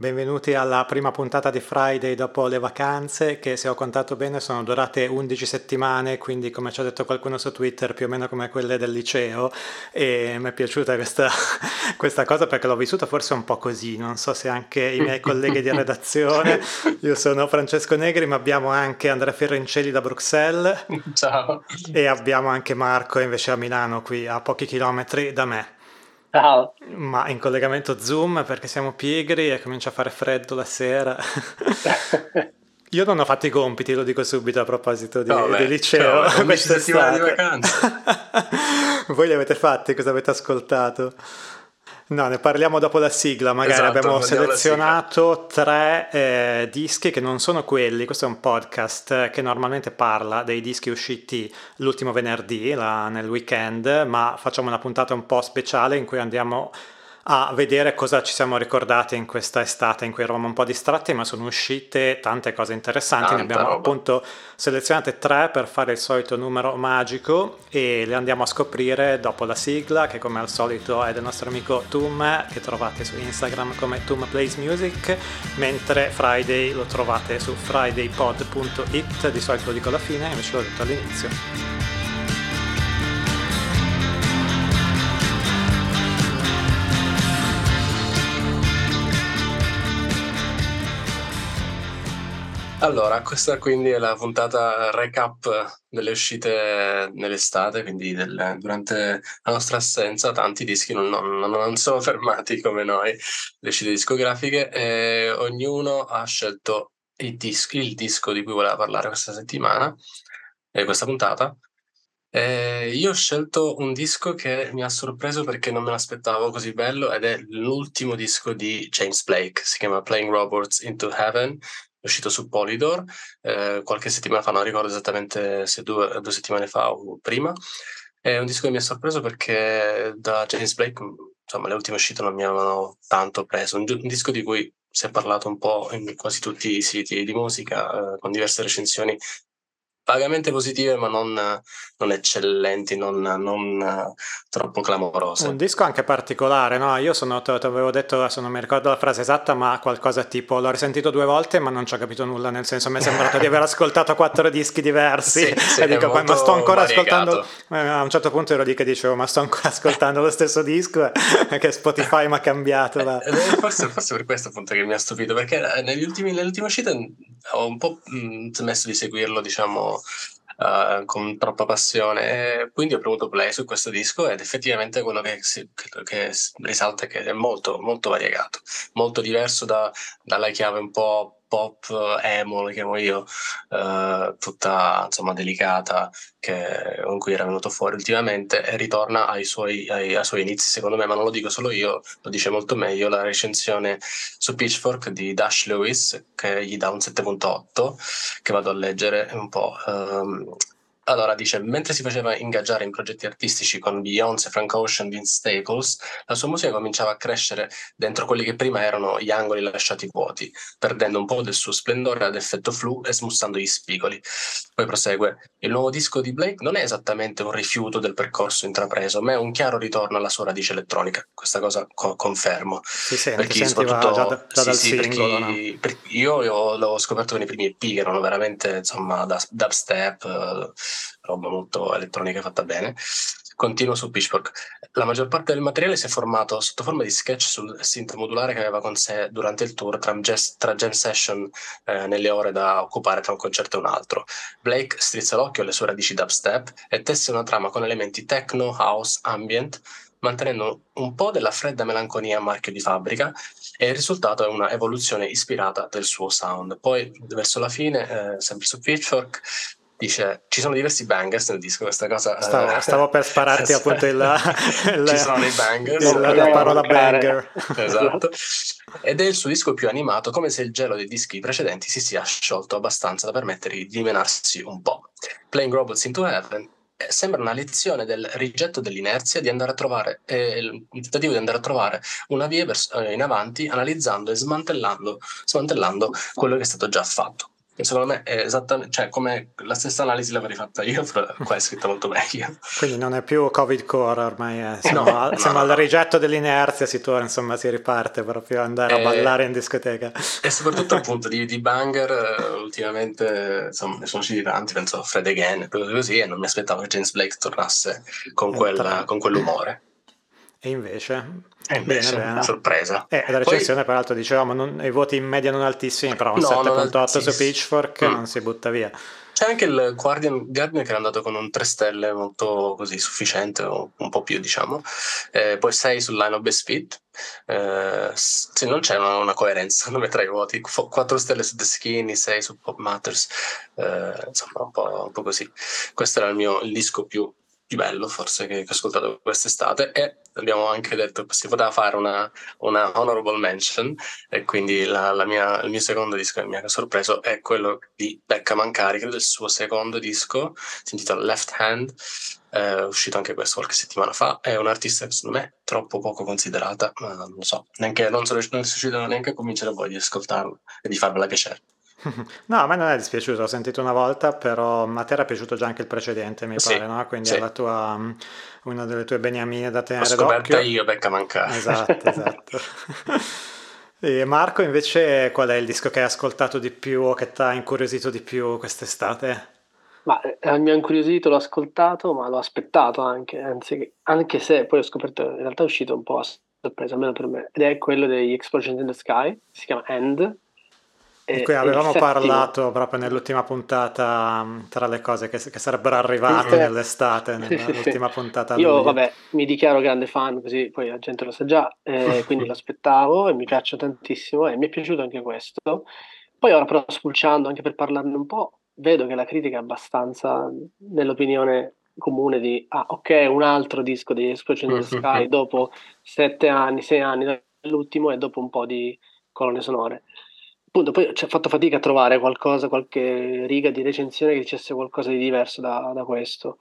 Benvenuti alla prima puntata di Friday dopo le vacanze che se ho contato bene sono durate 11 settimane, quindi come ci ha detto qualcuno su Twitter più o meno come quelle del liceo e mi è piaciuta questa, questa cosa perché l'ho vissuta forse un po' così, non so se anche i miei colleghi di redazione, io sono Francesco Negri ma abbiamo anche Andrea Ferrencelli da Bruxelles Ciao. e abbiamo anche Marco invece a Milano qui a pochi chilometri da me. Ciao. Ma in collegamento Zoom perché siamo pigri e comincia a fare freddo la sera. Io non ho fatto i compiti, lo dico subito a proposito di, No, beh, di liceo. cioè, 11 settimane di quest'estate. Voi li avete fatti? Cosa avete ascoltato? No, ne parliamo dopo la sigla, magari Esatto, abbiamo selezionato tre eh, dischi che non sono quelli, questo è un podcast che normalmente parla dei dischi usciti l'ultimo venerdì, la- nel weekend, ma facciamo una puntata un po' speciale in cui andiamo a vedere cosa ci siamo ricordati in questa estate in cui eravamo un po' distratti, ma sono uscite tante cose interessanti. ne Tanta abbiamo roba. appunto selezionate tre per fare il solito numero magico e le andiamo a scoprire dopo la sigla, che come al solito è del nostro amico Tum, che trovate su Instagram come Tum Plays Music, mentre Friday lo trovate su fridaypod.it, di solito lo dico alla fine, invece l'ho detto all'inizio. Allora, questa quindi è la puntata recap delle uscite nell'estate, quindi del- durante la nostra assenza tanti dischi non, non- non sono fermati come noi, le uscite discografiche, e ognuno ha scelto i dischi, il disco di cui voleva parlare questa settimana, e questa puntata. E io ho scelto un disco che mi ha sorpreso perché non me l'aspettavo così bello ed è l'ultimo disco di James Blake, si chiama Playing Robots into Heaven, è uscito su Polydor eh, qualche settimana fa, non ricordo esattamente se due, due settimane fa o prima. È un disco che mi ha sorpreso perché da James Blake, insomma, le ultime uscite non mi avevano tanto preso. Un, un disco di cui si è parlato un po' in quasi tutti i siti di musica, eh, con diverse recensioni vagamente positive, ma non, non eccellenti, non, non eh, troppo clamorose. Un disco anche particolare, no? Io sono, te, te avevo detto, adesso non mi ricordo la frase esatta, ma qualcosa tipo l'ho risentito due volte ma non ci ho capito nulla, nel senso mi è sembrato di aver ascoltato quattro dischi diversi Sì, sì, e dico, ma sto ancora variegato. ascoltando, Eh, a un certo punto ero lì che dicevo, ma sto ancora ascoltando lo stesso disco e che Spotify mi ha cambiato. la- è forse, forse per questo appunto che mi ha stupito, perché eh, negli ultimi, nelle ultime uscite ho un po' mh, smesso di seguirlo, diciamo, eh, con troppa passione, e quindi ho premuto play su questo disco ed effettivamente quello che, si- che- che risalta è che è molto, molto variegato, molto diverso da- dalla chiave un po' pop emo, la chiamo io, eh, tutta insomma delicata che, con cui era venuto fuori ultimamente e ritorna ai suoi, ai, ai suoi inizi secondo me, ma non lo dico solo io, lo dice molto meglio la recensione su Pitchfork di Dash Lewis che gli dà un 7.8 che vado a leggere un po'. ehm, allora dice, mentre si faceva ingaggiare in progetti artistici con Beyoncé, Frank Ocean, Vince Staples, la sua musica cominciava a crescere dentro quelli che prima erano gli angoli lasciati vuoti, perdendo un po' del suo splendore ad effetto flu e smussando gli spigoli. Poi prosegue, il nuovo disco di Blake non è esattamente un rifiuto del percorso intrapreso, ma è un chiaro ritorno alla sua radice elettronica. Questa cosa co- confermo. Si sente, Per si chi sentiva soprattutto già, da- già sì, dal sì, singolo, no? chi- per- io io l'ho scoperto con i primi EP che erano veramente insomma da, dubstep, eh, roba molto elettronica fatta bene. Continuo su Pitchfork. La maggior parte del materiale si è formato sotto forma di sketch sul synth modulare che aveva con sé durante il tour tra, jazz- tra jam session eh, nelle ore da occupare tra un concerto e un altro. Blake strizza l'occhio alle sue radici dubstep e tesse una trama con elementi techno, house, ambient, mantenendo un po' della fredda melanconia a marchio di fabbrica e il risultato è una evoluzione ispirata del suo sound. Poi, verso la fine, eh, sempre su Pitchfork, dice ci sono diversi bangers nel disco, questa cosa... eh, Stavo, stavo per spararti appunto il, il- Ci sono i bangers. il- la Dobbiamo parola banger. Esatto. Ed è il suo disco più animato, come se il gelo dei dischi precedenti si sia sciolto abbastanza da permettergli di menarsi un po'. Playing Robots into Heaven eh, sembra una lezione del rigetto dell'inerzia di andare a trovare, eh, il tentativo di andare a trovare una via vers- eh, in avanti, analizzando e smantellando, smantellando quello che è stato già fatto. Secondo me è esattamente, cioè come la stessa analisi l'avrei fatta io, però qua è scritta molto meglio. Quindi non è più Covid core ormai, è, siamo, no, al, siamo no, al rigetto dell'inerzia, si torna, insomma si riparte proprio andare a eh, ballare in discoteca. E soprattutto appunto di, di banger eh, ultimamente, insomma ne sono usciti tanti, penso a Fred Again, cose così, e non mi aspettavo che James Blake tornasse con, quella, con quell'umore. E invece? E invece, bene, bene. sorpresa. Eh, la recensione, Poi, peraltro, dicevamo, non, i voti in media non altissimi, però un no, 7.8 su Pitchfork mm. non si butta via. C'è anche il Guardian, Guardian che è andato con un 3 stelle molto così sufficiente, o un po' più diciamo, eh, poi 6 sul line of best fit. Eh, sì, non c'è una, una coerenza secondo me tra i voti, 4 stelle su The Skinny, 6 su Pop Matters, eh, insomma un po', un po', così. Questo era il mio il disco più più bello forse che, ho ascoltato quest'estate. E abbiamo anche detto che si poteva fare una, una honorable mention e quindi la, la mia, il mio secondo disco che mi ha sorpreso è quello di Becca Mancari, credo il suo secondo disco, si intitola Left Hand, è uscito anche questo qualche settimana fa, è un'artista che secondo me troppo poco considerata, ma non lo so, neanche, non sono riuscito neanche a convincere voi di ascoltarlo e di farvela piacere. No, a me non è dispiaciuto, l'ho sentito una volta, però a te era piaciuto già anche il precedente, mi sì, pare, no? Quindi sì. è la tua, una delle tue beniamine da tenere L'ho scoperta d'occhio. io, Becca Mancare. Esatto, esatto. e Marco, invece, qual è il disco che hai ascoltato di più o che ti ha incuriosito di più quest'estate? Ma eh, mi ha incuriosito, l'ho ascoltato, ma l'ho aspettato anche, anzi, anche se poi ho scoperto, in realtà è uscito un po' a sorpresa, almeno per me, ed è quello degli Explosions in the Sky, si chiama End, di cui avevamo parlato proprio nell'ultima puntata tra le cose che, che sarebbero arrivate nell'estate, nell'ultima puntata. Io, luglio. vabbè, mi dichiaro grande fan, così poi la gente lo sa già, eh, quindi lo aspettavo e mi piace tantissimo e mi è piaciuto anche questo. Poi ora però spulciando anche per parlarne un po', vedo che la critica è abbastanza nell'opinione comune di ah ok un altro disco di Explosion in the Sky dopo sette anni, sei anni dall'ultimo e dopo un po' di colonne sonore appunto poi ci ha fatto fatica a trovare qualcosa, qualche riga di recensione che dicesse qualcosa di diverso da, da questo.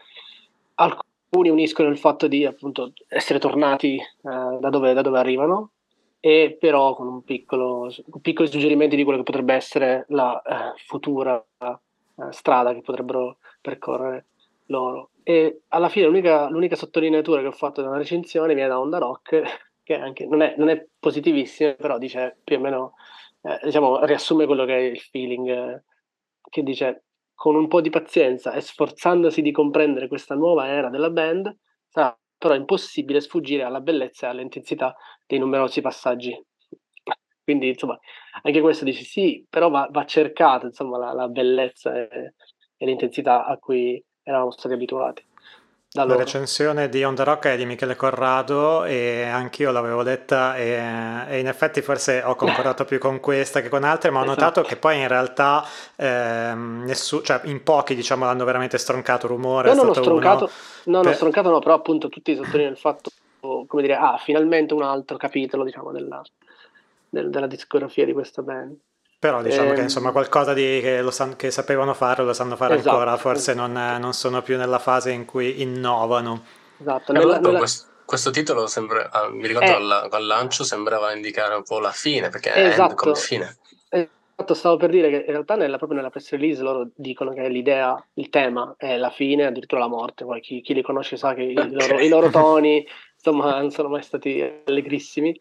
Alcuni uniscono il fatto di appunto essere tornati eh, da, dove, da, dove, arrivano, e però con un piccolo, piccoli suggerimenti di quello che potrebbe essere la eh, futura eh, strada che potrebbero percorrere loro. E alla fine l'unica, l'unica sottolineatura che ho fatto da una recensione viene da Onda Rock, che anche, non, è, non è positivissima, però dice più o meno eh, diciamo, riassume quello che è il feeling eh, che dice con un po' di pazienza e sforzandosi di comprendere questa nuova era della band, sarà però impossibile sfuggire alla bellezza e all'intensità dei numerosi passaggi. Quindi, insomma, anche questo dice sì, però va, va cercata la, la bellezza e, e l'intensità a cui eravamo stati abituati. La recensione di On The Rock è di Michele Corrado e anch'io l'avevo letta e, e in effetti forse ho concordato più con questa che con altre, ma ho esatto. notato che poi in realtà eh, nessuno, cioè in pochi diciamo l'hanno veramente stroncato rumore. No, no, no, stroncato, no, per... stroncato no, però appunto tutti sottolineano il fatto, come dire, ah, finalmente un altro capitolo diciamo della, del, della discografia di questa band. Però diciamo eh, che insomma qualcosa di, che, san, che, sapevano fare lo sanno fare esatto, ancora, forse esatto. non, non, sono più nella fase in cui innovano. Esatto, nella, nella... Questo, questo, titolo sembra, ah, mi ricordo eh, al, al, lancio sembrava indicare un po' la fine, perché esatto, è come fine. Esatto, stavo per dire che in realtà nella, proprio nella press release loro dicono che l'idea, il tema è la fine, addirittura la morte, poi chi, chi li conosce sa che i, okay. loro, i loro toni insomma non sono mai stati allegrissimi.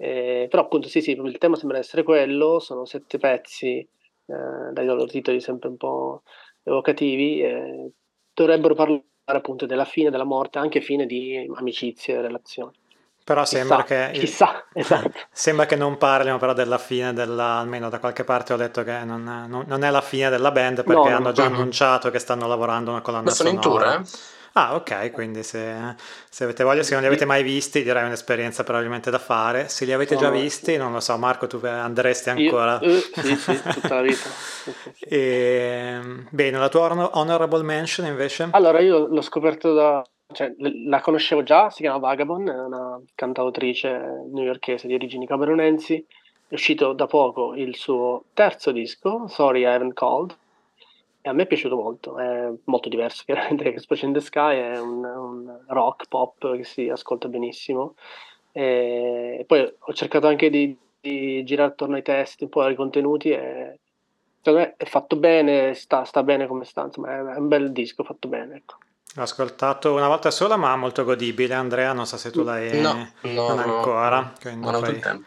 Eh, però appunto sì, sì, il tema sembra essere quello, sono sette pezzi eh, dai loro titoli sempre un po' evocativi, eh, dovrebbero parlare appunto della fine, della morte, anche fine di amicizie e relazioni. Però sembra chissà, che, chissà, esatto. sembra che non parlino però della fine della, almeno da qualche parte ho letto che non, non, non è la fine della band perché no, hanno già no. annunciato che stanno lavorando una colonna Ma sono sonora. in tour, eh? Ah, ok, quindi se, se, avete voglia, se non li avete mai visti, direi un'esperienza probabilmente da fare. Se li avete già visti, non lo so, Marco, tu andresti ancora. Io, eh, sì, sì, tutta la vita. e, bene, la tua honorable mention invece? Allora, io l'ho scoperto da... Cioè, la conoscevo già, si chiama Vagabond, è una cantautrice newyorkese di origini camerunensi. È uscito da poco il suo terzo disco, Sorry I Haven't Called, a me è piaciuto molto, è molto diverso chiaramente che Splash in the Sky, è un, un, rock pop che si ascolta benissimo. E poi ho cercato anche di, di girare attorno ai testi, un po' ai contenuti e secondo me è fatto bene, sta, sta bene come sta, insomma è un bel disco fatto bene. Ecco. L'ho ascoltato una volta sola, ma molto godibile. Andrea, non so se tu l'hai no, no, non ancora. No, non ho poi, tempo.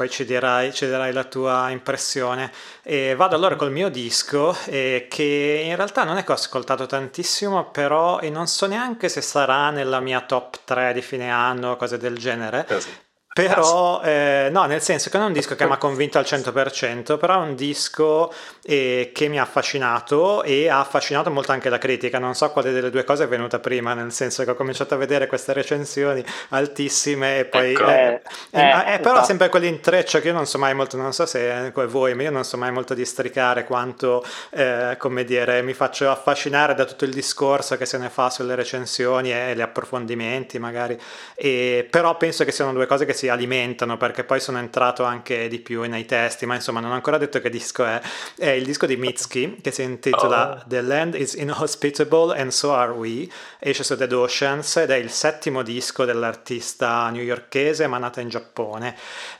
Poi ci dirai, ci dirai, la tua impressione. E vado allora col mio disco, eh, che in realtà non è che ho ascoltato tantissimo, però e non so neanche se sarà nella mia top 3 di fine anno o cose del genere. Eh sì. Però, eh, no, nel senso che non è un disco che mi ha convinto al 100%, però è un disco eh, che mi ha affascinato e ha affascinato molto anche la critica. Non so quale delle due cose è venuta prima, nel senso che ho cominciato a vedere queste recensioni altissime e poi... Ecco. Eh, eh, eh, eh però esatto. sempre quell'intreccio che io non so mai molto, non so se voi, ma io non so mai molto districare quanto, eh, come dire, mi faccio affascinare da tutto il discorso che se ne fa sulle recensioni e gli approfondimenti magari. E, però penso che siano due cose che si alimentano perché poi sono entrato anche di più nei testi, ma insomma non ho ancora detto che disco è. È il disco di Mitski che si intitola oh. The Land is Inhospitable and So Are We, esce su Dead Oceans ed è il settimo disco dell'artista newyorkese ma nata in Giappone.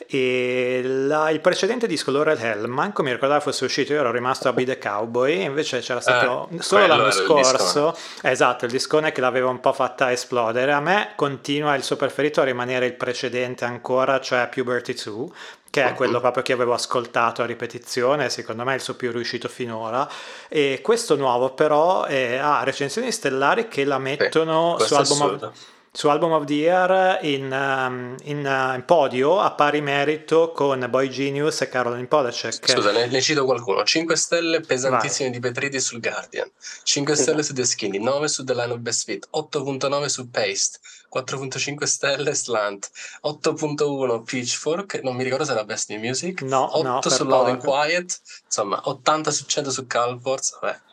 E la, il precedente disco, Laurel Hell, manco mi ricordavo fosse uscito, io ero rimasto a Be The Cowboy, invece c'era stato eh, solo l'anno scorso, esatto, il discone che l'aveva un po' fatta esplodere. A me continua il suo preferito a rimanere il precedente ancora, cioè Puberty 2, che è quello proprio che avevo ascoltato a ripetizione, secondo me è il suo più riuscito finora. E questo nuovo però è, ha recensioni stellari che la mettono sì, su album of, su Album of the Year in, um, in, uh, in, podio a pari merito con Boy Genius e Caroline Polacek. Scusa, ne, ne cito qualcuno. 5 stelle pesantissime Vai. di Petridi sul Guardian, 5 stelle su The Skinny, 9 su The Line of Best Fit, 8.9 su Paste, 4.5 stelle Slant, 8.1 Pitchfork, non mi ricordo se era Best New Music, no, 8 no, su Loud and Quiet, insomma 80 su 100 su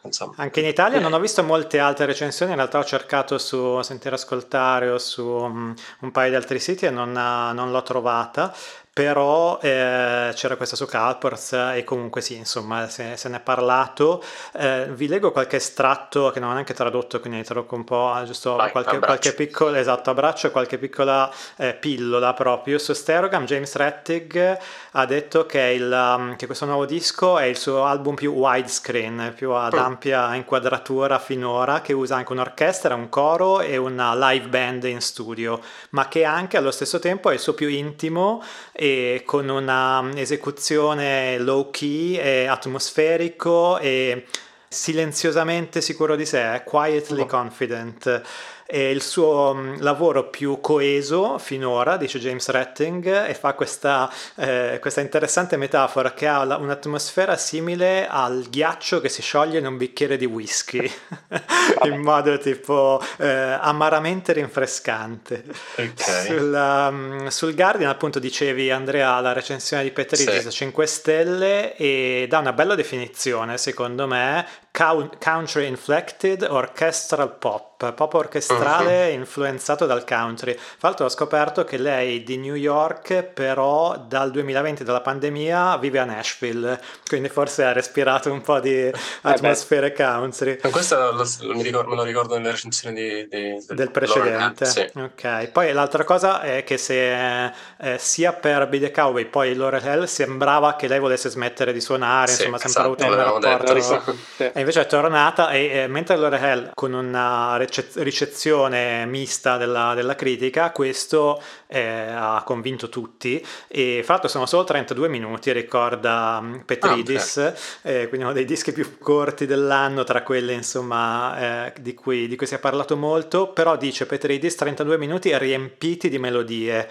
insomma. Anche in Italia eh. non ho visto molte altre recensioni, in realtà ho cercato su Sentire Ascoltare o su um, un paio di altri siti e non, non l'ho trovata, però eh, c'era questa su Calpers e comunque sì, insomma, se, se ne è parlato. Eh, vi leggo qualche estratto che non ho neanche tradotto, quindi traduco un po', giusto Vai, qualche, qualche piccolo, esatto, abbraccio, qualche piccola eh, pillola proprio. Su Sterogam James Rettig ha detto che, il, um, che, questo nuovo disco è il suo album più widescreen, più ad oh. ampia inquadratura finora, che usa anche un'orchestra, un coro e una live band in studio, ma che anche allo stesso tempo è il suo più intimo e con una esecuzione low key e atmosferico e silenziosamente sicuro di sé, quietly oh. confident è il suo mm, lavoro più coeso finora, dice James Retting, e fa questa, eh, questa interessante metafora che ha un'atmosfera simile al ghiaccio che si scioglie in un bicchiere di whisky, in modo tipo eh, amaramente rinfrescante. Okay. Sul, um, sul, Guardian appunto dicevi Andrea la recensione di Petrizzi sì. 5 stelle e dà una bella definizione secondo me country inflected orchestral pop, pop orchestrale uh-huh. influenzato dal country. Fra l'altro ho scoperto che lei di New York, però dal 2020, dalla pandemia, vive a Nashville, quindi forse ha respirato un po' di eh atmosfere country. Questo lo, lo, ricordo, me lo ricordo nelle recensioni di, di, del, del precedente. Sì. Ok, poi l'altra cosa è che se eh, sia per Be The Cowboy, poi Laurel Hell, sembrava che lei volesse smettere di suonare, sì, insomma, sempre esatto, avuto un rapporto... Detto, invece è tornata e eh, mentre Laura Hell con una recez- ricezione mista della, della critica, questo eh, ha convinto tutti. E fra l'altro sono solo 32 minuti, ricorda mm, Petridis, ah, eh, quindi uno dei dischi più corti dell'anno tra quelli insomma eh, di, cui, di cui si è parlato molto, però dice Petridis 32 minuti riempiti di melodie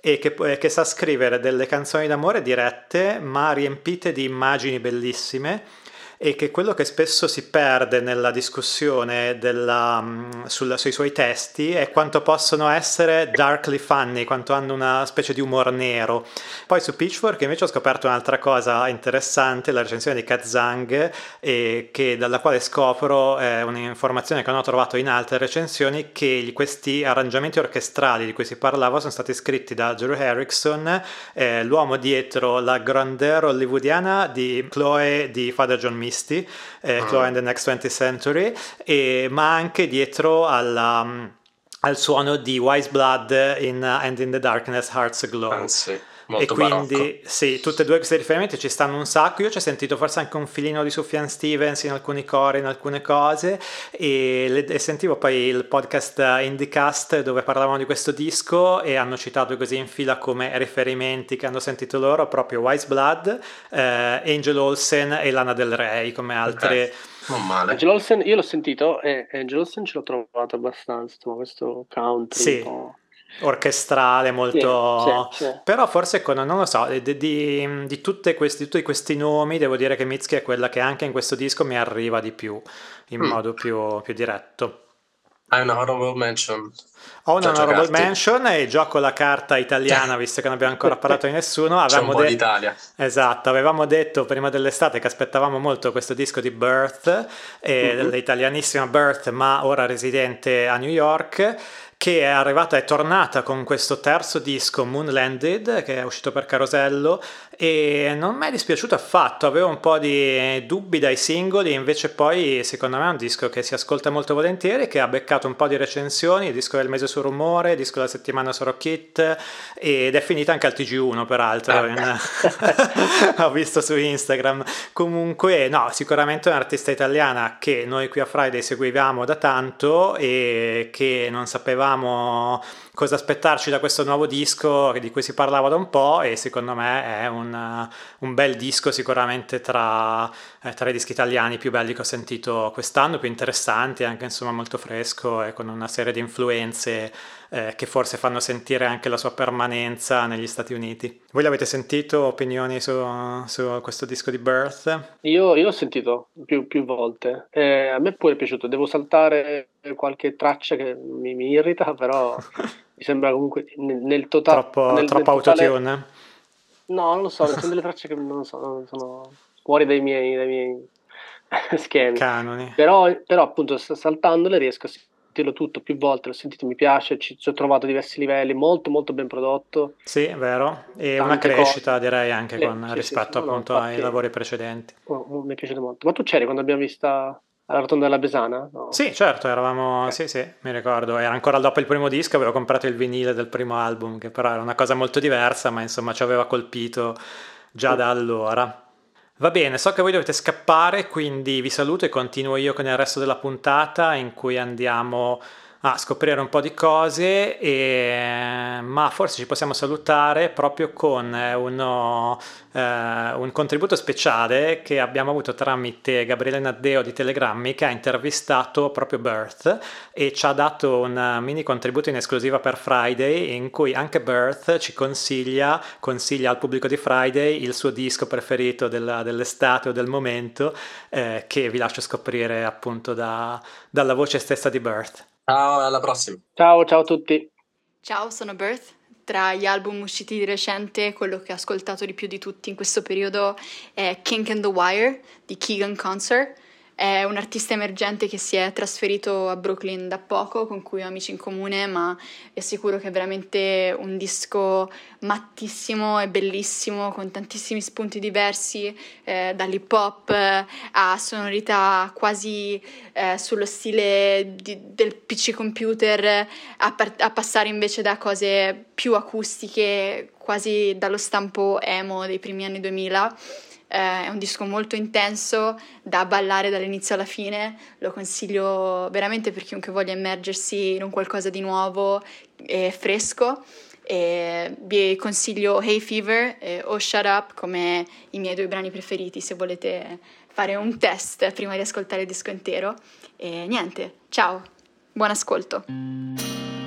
e che, eh, che, sa scrivere delle canzoni d'amore dirette ma riempite di immagini bellissime e che quello che spesso si perde nella discussione della, mm, sulla, sui suoi testi è quanto possono essere darkly funny, quanto hanno una specie di umor nero. Poi su Pitchfork invece ho scoperto un'altra cosa interessante, la recensione di Kazang, che, dalla quale scopro eh, un'informazione che non ho trovato in altre recensioni, che questi arrangiamenti orchestrali di cui si parlava sono stati scritti da Drew Erickson, eh, l'uomo dietro la grandeur hollywoodiana di Chloe di Father John Misty protagonisti, eh, Chloe and the Next 20th Century, e, ma anche dietro alla, um, al suono di Wise Blood in uh, And in the Darkness Hearts Glow. Ah, sì. Molto e quindi barocco. sì, tutti e due questi riferimenti ci stanno un sacco. Io ci ho sentito forse anche un filino di Sufjan Stevens in alcuni cori, in alcune cose, e, le, e sentivo poi il podcast IndieCast dove parlavano di questo disco e hanno citato così in fila come riferimenti che hanno sentito loro proprio Wise Blood, eh, Angel Olsen e Lana Del Rey come altre. Okay. Non male. Angel Olsen, io l'ho sentito e Angel Olsen ce l'ho trovato abbastanza, insomma, questo country sì. un po' orchestrale, molto... Sì, sì, sì. Però forse con, non lo so, di, di, di questi, tutti questi nomi devo dire che Mitski è quella che anche in questo disco mi arriva di più, in mm. modo più, più diretto. Hai una honorable mention. Ho una honorable mention e gioco la carta italiana, visto che non abbiamo ancora parlato di nessuno. Avevamo C'è un po' de- Esatto, avevamo detto prima dell'estate che aspettavamo molto questo disco di Birth, eh, mm-hmm. dell'italianissima Birth, ma ora residente a New York che è arrivata, è tornata con questo terzo disco Moonlanded che è uscito per Carosello e non mi è dispiaciuto affatto, avevo un po' di dubbi dai singoli, invece poi secondo me è un disco che si ascolta molto volentieri, che ha beccato un po' di recensioni, disco del mese su Rumore, disco della settimana su Rockit ed è finita anche al TG1 peraltro, ah. in... ho visto su Instagram. Comunque no, sicuramente è un'artista italiana che noi qui a Friday seguivamo da tanto e che non sapevamo cosa aspettarci da questo nuovo disco di cui si parlava da un po' e secondo me è un, un bel disco sicuramente tra, eh, tra, i dischi italiani più belli che ho sentito quest'anno, più interessanti, anche insomma molto fresco e con una serie di influenze eh, che forse fanno sentire anche la sua permanenza negli Stati Uniti. Voi l'avete sentito? Opinioni su, su questo disco di Birth? Io, io l'ho sentito più, più volte, eh, a me pure è piaciuto, devo saltare qualche traccia che mi, mi irrita, però... mi sembra comunque nel, nel totale... Troppo, nel, troppo nel totale... autotune? No, non lo so, sono delle tracce che non so, sono fuori dai miei, dai miei schemi. Canoni. Però, però appunto saltandole riesco a sentirlo tutto più volte, l'ho sentito, mi piace, ci, ci ho trovato diversi livelli, molto molto ben prodotto. Sì, è vero, e una crescita cose. direi anche con, sì, rispetto sì, sì, appunto no, ai lavori precedenti. Oh, mi è piaciuto molto. Ma tu c'eri quando abbiamo vista alla rotonda della Besana? No. Sì, certo, eravamo, okay. sì, sì, mi ricordo, era ancora dopo il primo disco, avevo comprato il vinile del primo album, che però era una cosa molto diversa, ma insomma ci aveva colpito già da allora. Va bene, so che voi dovete scappare, quindi vi saluto e continuo io con il resto della puntata in cui andiamo a scoprire un po' di cose, e, ma forse ci possiamo salutare proprio con eh, uno, eh, un contributo speciale che abbiamo avuto tramite Gabriele Naddeo di Telegrammi che ha intervistato proprio Birth e ci ha dato un mini contributo in esclusiva per Friday in cui anche Birth ci consiglia, consiglia al pubblico di Friday il suo disco preferito della, dell'estate o del momento eh, che vi lascio scoprire appunto da, dalla voce stessa di Birth. Ciao, alla prossima. Ciao, ciao a tutti. Ciao, sono Birth. Tra gli album usciti di recente, quello che ho ascoltato di più di tutti in questo periodo è Kink and the Wire di Keegan Concert è un artista emergente che si è trasferito a Brooklyn da poco, con cui ho amici in comune, ma è sicuro che è veramente un disco mattissimo e bellissimo, con tantissimi spunti diversi, eh, dall'hip hop a sonorità quasi eh, sullo stile di, del PC computer, a, par- a passare invece da cose più acustiche, quasi dallo stampo emo dei primi anni 2000 eh, è un disco molto intenso da ballare dall'inizio alla fine, lo consiglio veramente per chiunque voglia immergersi in un qualcosa di nuovo e fresco. E vi consiglio Hey Fever e Oh Shut Up come i miei due brani preferiti se volete fare un test prima di ascoltare il disco intero. E niente, ciao, buon ascolto.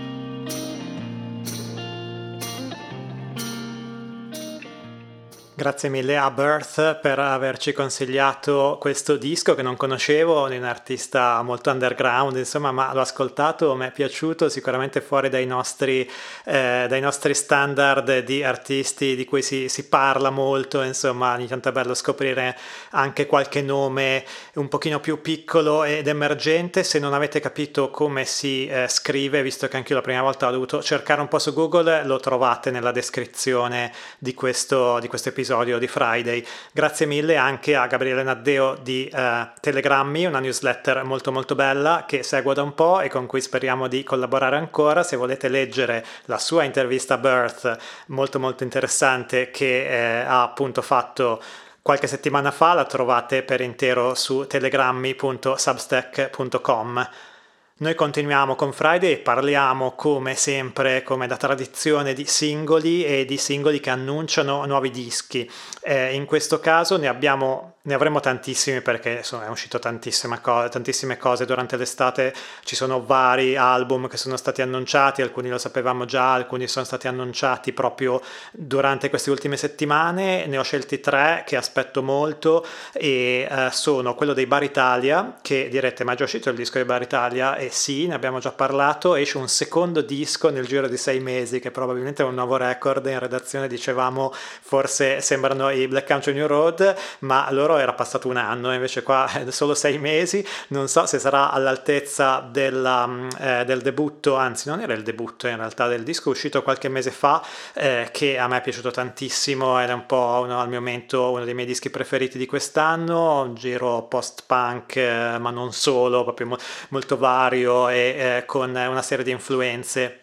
Grazie mille a Birth per averci consigliato questo disco che non conoscevo, di un artista molto underground, insomma, ma l'ho ascoltato, mi è piaciuto, sicuramente fuori dai nostri, eh, dai nostri standard di artisti di cui si, si, parla molto, insomma, ogni tanto è bello scoprire anche qualche nome un pochino più piccolo ed emergente. Se non avete capito come si eh, scrive, visto che anche io la prima volta ho dovuto cercare un po' su Google, lo trovate nella descrizione di questo, di questo episodio episodio di Friday. Grazie mille anche a Gabriele Naddeo di eh, Telegrammi, una newsletter molto molto bella che seguo da un po' e con cui speriamo di collaborare ancora. Se volete leggere la sua intervista a Birth, molto molto interessante, che eh, ha appunto fatto qualche settimana fa, la trovate per intero su telegrammi.substack.com. Noi continuiamo con Friday e parliamo come sempre, come da tradizione, di singoli e di singoli che annunciano nuovi dischi. Eh, in questo caso ne abbiamo ne avremo tantissimi perché insomma, è uscito tantissime, co- tantissime cose durante l'estate, ci sono vari album che sono stati annunciati, alcuni lo sapevamo già, alcuni sono stati annunciati proprio durante queste ultime settimane, ne ho scelti tre che aspetto molto e eh, sono quello dei Bar Italia, che direte ma è già uscito il disco di Bar Italia? E sì, ne abbiamo già parlato, esce un secondo disco nel giro di sei mesi che probabilmente è un nuovo record, in redazione dicevamo forse sembrano i Black Country New Road, ma loro loro era passato un anno, invece qua è solo sei mesi, non so se sarà all'altezza della, mm, eh, del debutto, anzi non era il debutto in realtà del disco, uscito qualche mese fa, eh, che a me è piaciuto tantissimo, era un po' uno, al momento uno dei miei dischi preferiti di quest'anno, un giro post-punk, eh, ma non solo, proprio mo- molto vario e eh, con una serie di influenze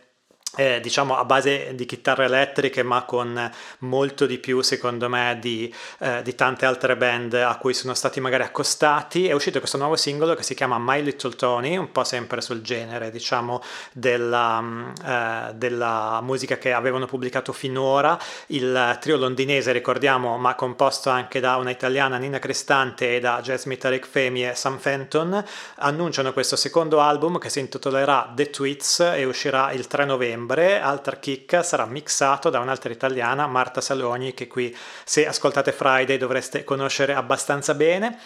eh, diciamo a base di chitarre elettriche ma con molto di più secondo me di, eh, di, tante altre band a cui sono stati magari accostati. È uscito questo nuovo singolo che si chiama My Little Tony un po' sempre sul genere diciamo della, mm, eh, della musica che avevano pubblicato finora. Il trio londinese ricordiamo ma composto anche da una italiana Nina Cristante e da Jazz Metallic Femi e Sam Fenton annunciano questo secondo album che si intitolerà The Tweets e uscirà il 3 novembre novembre, altra chicca, sarà mixato da un'altra italiana, Marta Saloni, che qui se ascoltate Friday dovreste conoscere abbastanza bene.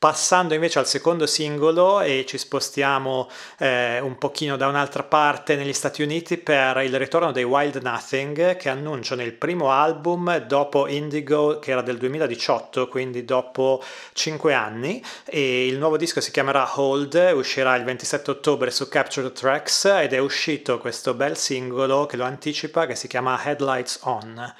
Passando invece al secondo singolo e ci spostiamo eh, un pochino da un'altra parte negli Stati Uniti per il ritorno dei Wild Nothing che annunciano il primo album dopo Indigo che era del 2018, quindi dopo 5 anni e il nuovo disco si chiamerà Hold, uscirà il 27 ottobre su Capture Tracks ed è uscito questo bel singolo che lo anticipa che si chiama Headlights On.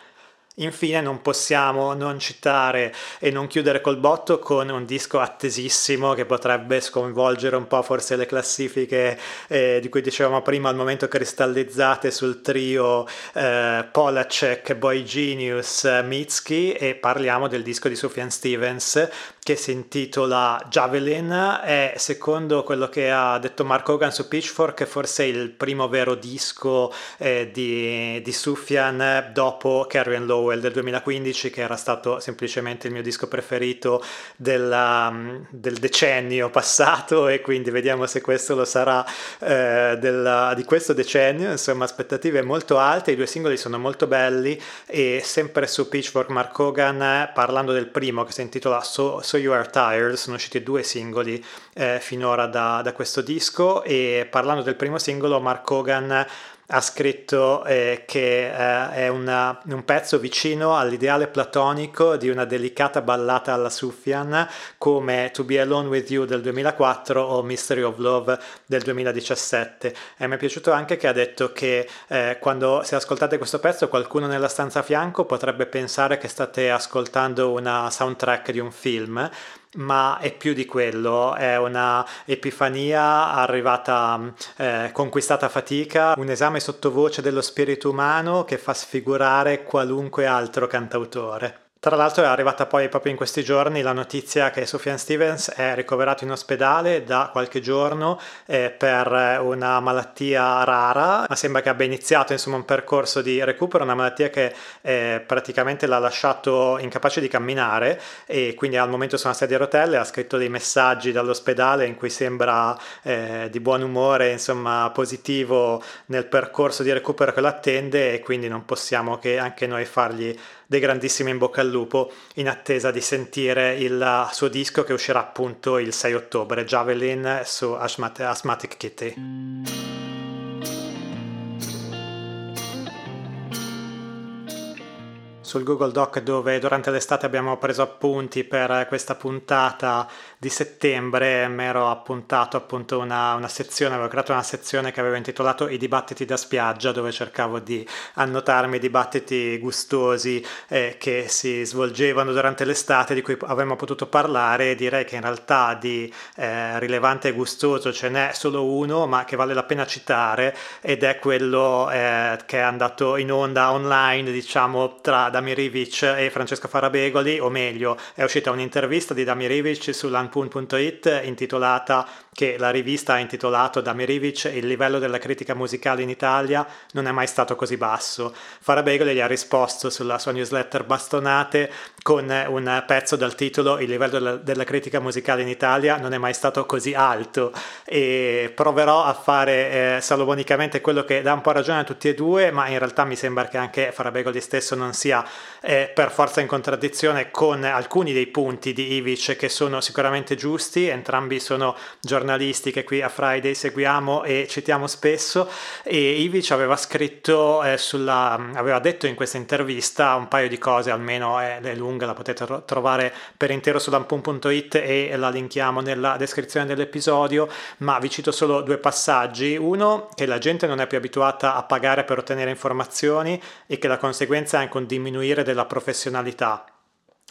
Infine non possiamo non citare e non chiudere col botto con un disco attesissimo che potrebbe sconvolgere un po' forse le classifiche eh, di cui dicevamo prima al momento cristallizzate sul trio eh, Polacek, Boy Genius, Mitski e parliamo del disco di Sufjan Stevens che si intitola Javelin è secondo quello che ha detto Mark Hogan su Pitchfork forse il primo vero disco eh, di, di Sufjan dopo Carrion Lowell del 2015 che era stato semplicemente il mio disco preferito della, del decennio passato e quindi vediamo se questo lo sarà eh, della, di questo decennio. Insomma aspettative molto alte i due singoli sono molto belli e sempre su Pitchfork Mark Hogan parlando del primo che si intitola So, so You Are Tired, sono usciti due singoli eh, finora da, da, questo disco e parlando del primo singolo Mark Hogan ha scritto eh, che eh, è una, un pezzo vicino all'ideale platonico di una delicata ballata alla Sufjan come To Be Alone With You del 2004 o Mystery of Love del 2017 e mi è piaciuto anche che ha detto che eh, quando se ascoltate questo pezzo qualcuno nella stanza a fianco potrebbe pensare che state ascoltando una soundtrack di un film ma è più di quello, è una epifania arrivata, eh, conquistata a fatica, un esame sottovoce dello spirito umano che fa sfigurare qualunque altro cantautore. Tra l'altro è arrivata poi proprio in questi giorni la notizia che Sufjan Stevens è ricoverato in ospedale da qualche giorno eh, per una malattia rara, ma sembra che abbia iniziato insomma, un percorso di recupero, una malattia che eh, praticamente l'ha lasciato incapace di camminare e quindi al momento sono a sedia a rotelle, ha scritto dei messaggi dall'ospedale in cui sembra eh, di buon umore, insomma positivo nel percorso di recupero che l'attende e quindi non possiamo che anche noi fargli dei grandissimi in bocca al lupo in attesa di sentire il suo disco che uscirà appunto il 6 ottobre, Javelin su Asthmatic Kitty. sul Google Doc dove durante l'estate abbiamo preso appunti per questa puntata di settembre mi ero appuntato appunto una, una, sezione, avevo creato una sezione che avevo intitolato I dibattiti da spiaggia dove cercavo di annotarmi i dibattiti gustosi eh, che si svolgevano durante l'estate di cui avremmo potuto parlare. Direi che in realtà di eh, rilevante e gustoso ce n'è solo uno ma che vale la pena citare ed è quello eh, che è andato in onda online diciamo tra Damir Rivic e Francesco Farabegoli o meglio è uscita un'intervista di Damir Rivic sulla Unpun.it intitolata che la rivista ha intitolato da Mirivic il livello della critica musicale in Italia non è mai stato così basso. Farabegole gli ha risposto sulla sua newsletter Bastonate con un pezzo dal titolo Il livello della, della critica musicale in Italia non è mai stato così alto e proverò a fare eh, salomonicamente quello che dà un po' ragione a tutti e due, ma in realtà mi sembra che anche Farabegoli stesso non sia eh, per forza in contraddizione con alcuni dei punti di Ivic che sono sicuramente giusti, entrambi sono giornalisti che qui a Friday seguiamo e citiamo spesso e Ivic aveva scritto eh, sulla, aveva detto in questa intervista un paio di cose, almeno è, è lunga, la potete ro- trovare per intero su lampun.it e la linkiamo nella descrizione dell'episodio, ma vi cito solo due passaggi. Uno, che la gente non è più abituata a pagare per ottenere informazioni e che la conseguenza è anche un diminuire della professionalità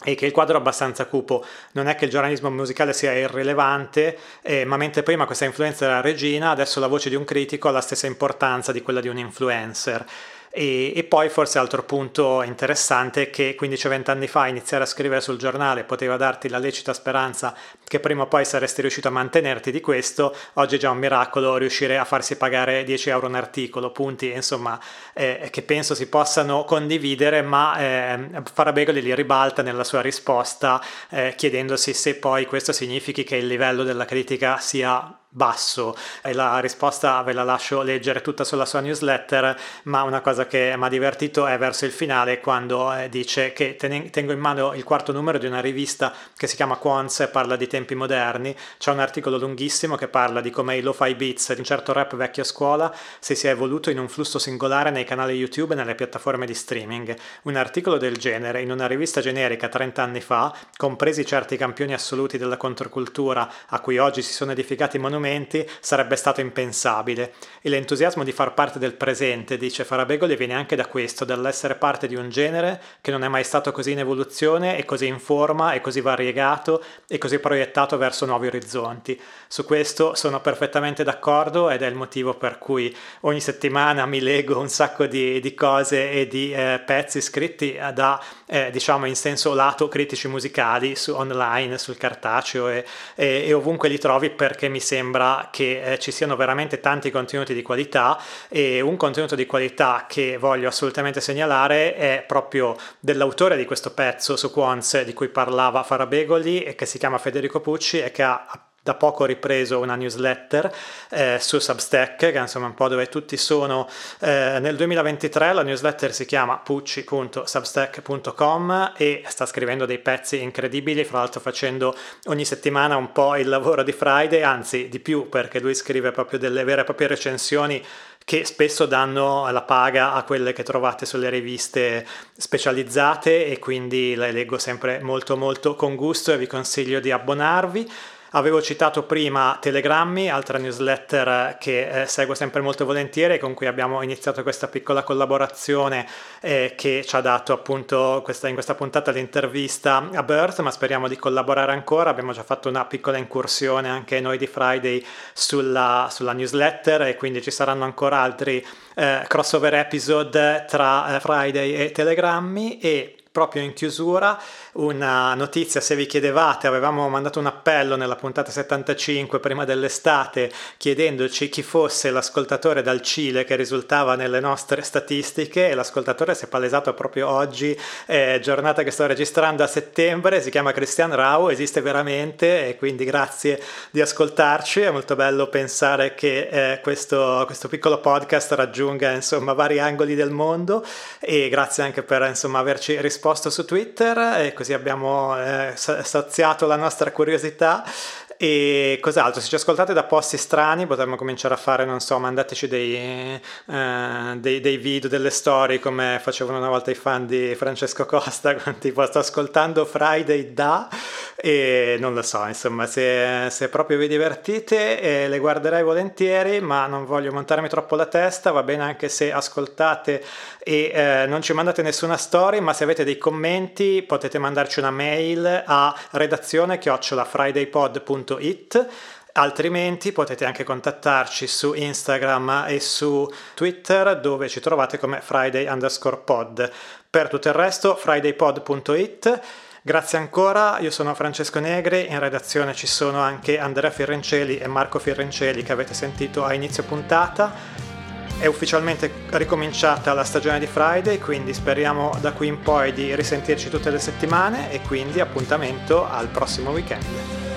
e che il quadro è abbastanza cupo. Non è che il giornalismo musicale sia irrilevante, eh, ma mentre prima questa influenza era regina, adesso la voce di un critico ha la stessa importanza di quella di un influencer. E, e, poi forse altro punto interessante che 15-20 anni fa iniziare a scrivere sul giornale poteva darti la lecita speranza che prima o poi saresti riuscito a mantenerti di questo, oggi è già un miracolo riuscire a farsi pagare 10 euro un articolo, punti insomma eh, che penso si possano condividere, ma eh, Farabegoli li ribalta nella sua risposta eh, chiedendosi se poi questo significhi che il livello della critica sia basso. E la risposta ve la lascio leggere tutta sulla sua newsletter ma una cosa che mi ha divertito è verso il finale quando eh, dice che ten- tengo in mano il quarto numero di una rivista che si chiama Quants e parla di tempi moderni. C'è un articolo lunghissimo che parla di come i lo-fi beats di un certo rap vecchio scuola si sia evoluto in un flusso singolare nei canali YouTube e nelle piattaforme di streaming. Un articolo del genere in una rivista generica 30 anni fa compresi certi campioni assoluti della controcultura a cui oggi si sono edificati monumenti monumenti sarebbe stato impensabile. E l'entusiasmo di far parte del presente, dice Farabegoli, viene anche da questo, dall'essere parte di un genere che non è mai stato così in evoluzione e così in forma e così variegato e così proiettato verso nuovi orizzonti. Su questo sono perfettamente d'accordo ed è il motivo per cui ogni settimana mi leggo un sacco di, di cose e di eh, pezzi scritti da, eh, diciamo, in senso lato critici musicali su online, sul cartaceo e, e, e ovunque li trovi perché mi sembra sembra che eh, ci siano veramente tanti contenuti di qualità e un contenuto di qualità che voglio assolutamente segnalare è proprio dell'autore di questo pezzo su Quants di cui parlava Farabegoli e che si chiama Federico Pucci e che ha da poco ripreso una newsletter eh, su Substack, che insomma un po' dove tutti sono. Eh, nel 2023 la newsletter si chiama pucci.substack.com e sta scrivendo dei pezzi incredibili, fra l'altro facendo ogni settimana un po' il lavoro di Friday, anzi di più perché lui scrive proprio delle vere e proprie recensioni che spesso danno la paga a quelle che trovate sulle riviste specializzate e quindi le leggo sempre molto molto con gusto e vi consiglio di abbonarvi. Avevo citato prima Telegrammi, altra newsletter che eh, seguo sempre molto volentieri con cui abbiamo iniziato questa piccola collaborazione eh, che ci ha dato appunto questa, in questa puntata l'intervista a Birth, ma speriamo di collaborare ancora. Abbiamo già fatto una piccola incursione anche noi di Friday sulla, sulla newsletter e quindi ci saranno ancora altri eh, crossover episode tra eh, Friday e Telegrammi e proprio in chiusura una notizia, se vi chiedevate, avevamo mandato un appello nella puntata 75 prima dell'estate chiedendoci chi fosse l'ascoltatore dal Cile che risultava nelle nostre statistiche e l'ascoltatore si è palesato proprio oggi, eh, giornata che sto registrando a settembre, si chiama Christian Rau, esiste veramente e quindi grazie di ascoltarci, è molto bello pensare che eh, questo, questo piccolo podcast raggiunga insomma vari angoli del mondo e grazie anche per insomma averci risposto su Twitter e così abbiamo eh, saziato la nostra curiosità E cos'altro? Se ci ascoltate da posti strani potremmo cominciare a fare, non so, mandateci dei, eh, dei, dei video, delle storie come facevano una volta i fan di Francesco Costa, tipo sto ascoltando Friday da e non lo so, insomma, se, se proprio vi divertite eh, le guarderei volentieri, ma non voglio montarmi troppo la testa, va bene anche se ascoltate e eh, non ci mandate nessuna story, ma se avete dei commenti potete mandarci una mail a redazione chiocciolafridaypod.com www.it altrimenti potete anche contattarci su Instagram e su Twitter dove ci trovate come Friday underscore pod. Per tutto il resto fridaypod.it Grazie ancora, io sono Francesco Negri, in redazione ci sono anche Andrea Firrenceli e Marco Firrenceli che avete sentito a inizio puntata. È ufficialmente ricominciata la stagione di Friday, quindi speriamo da qui in poi di risentirci tutte le settimane e quindi appuntamento al prossimo weekend.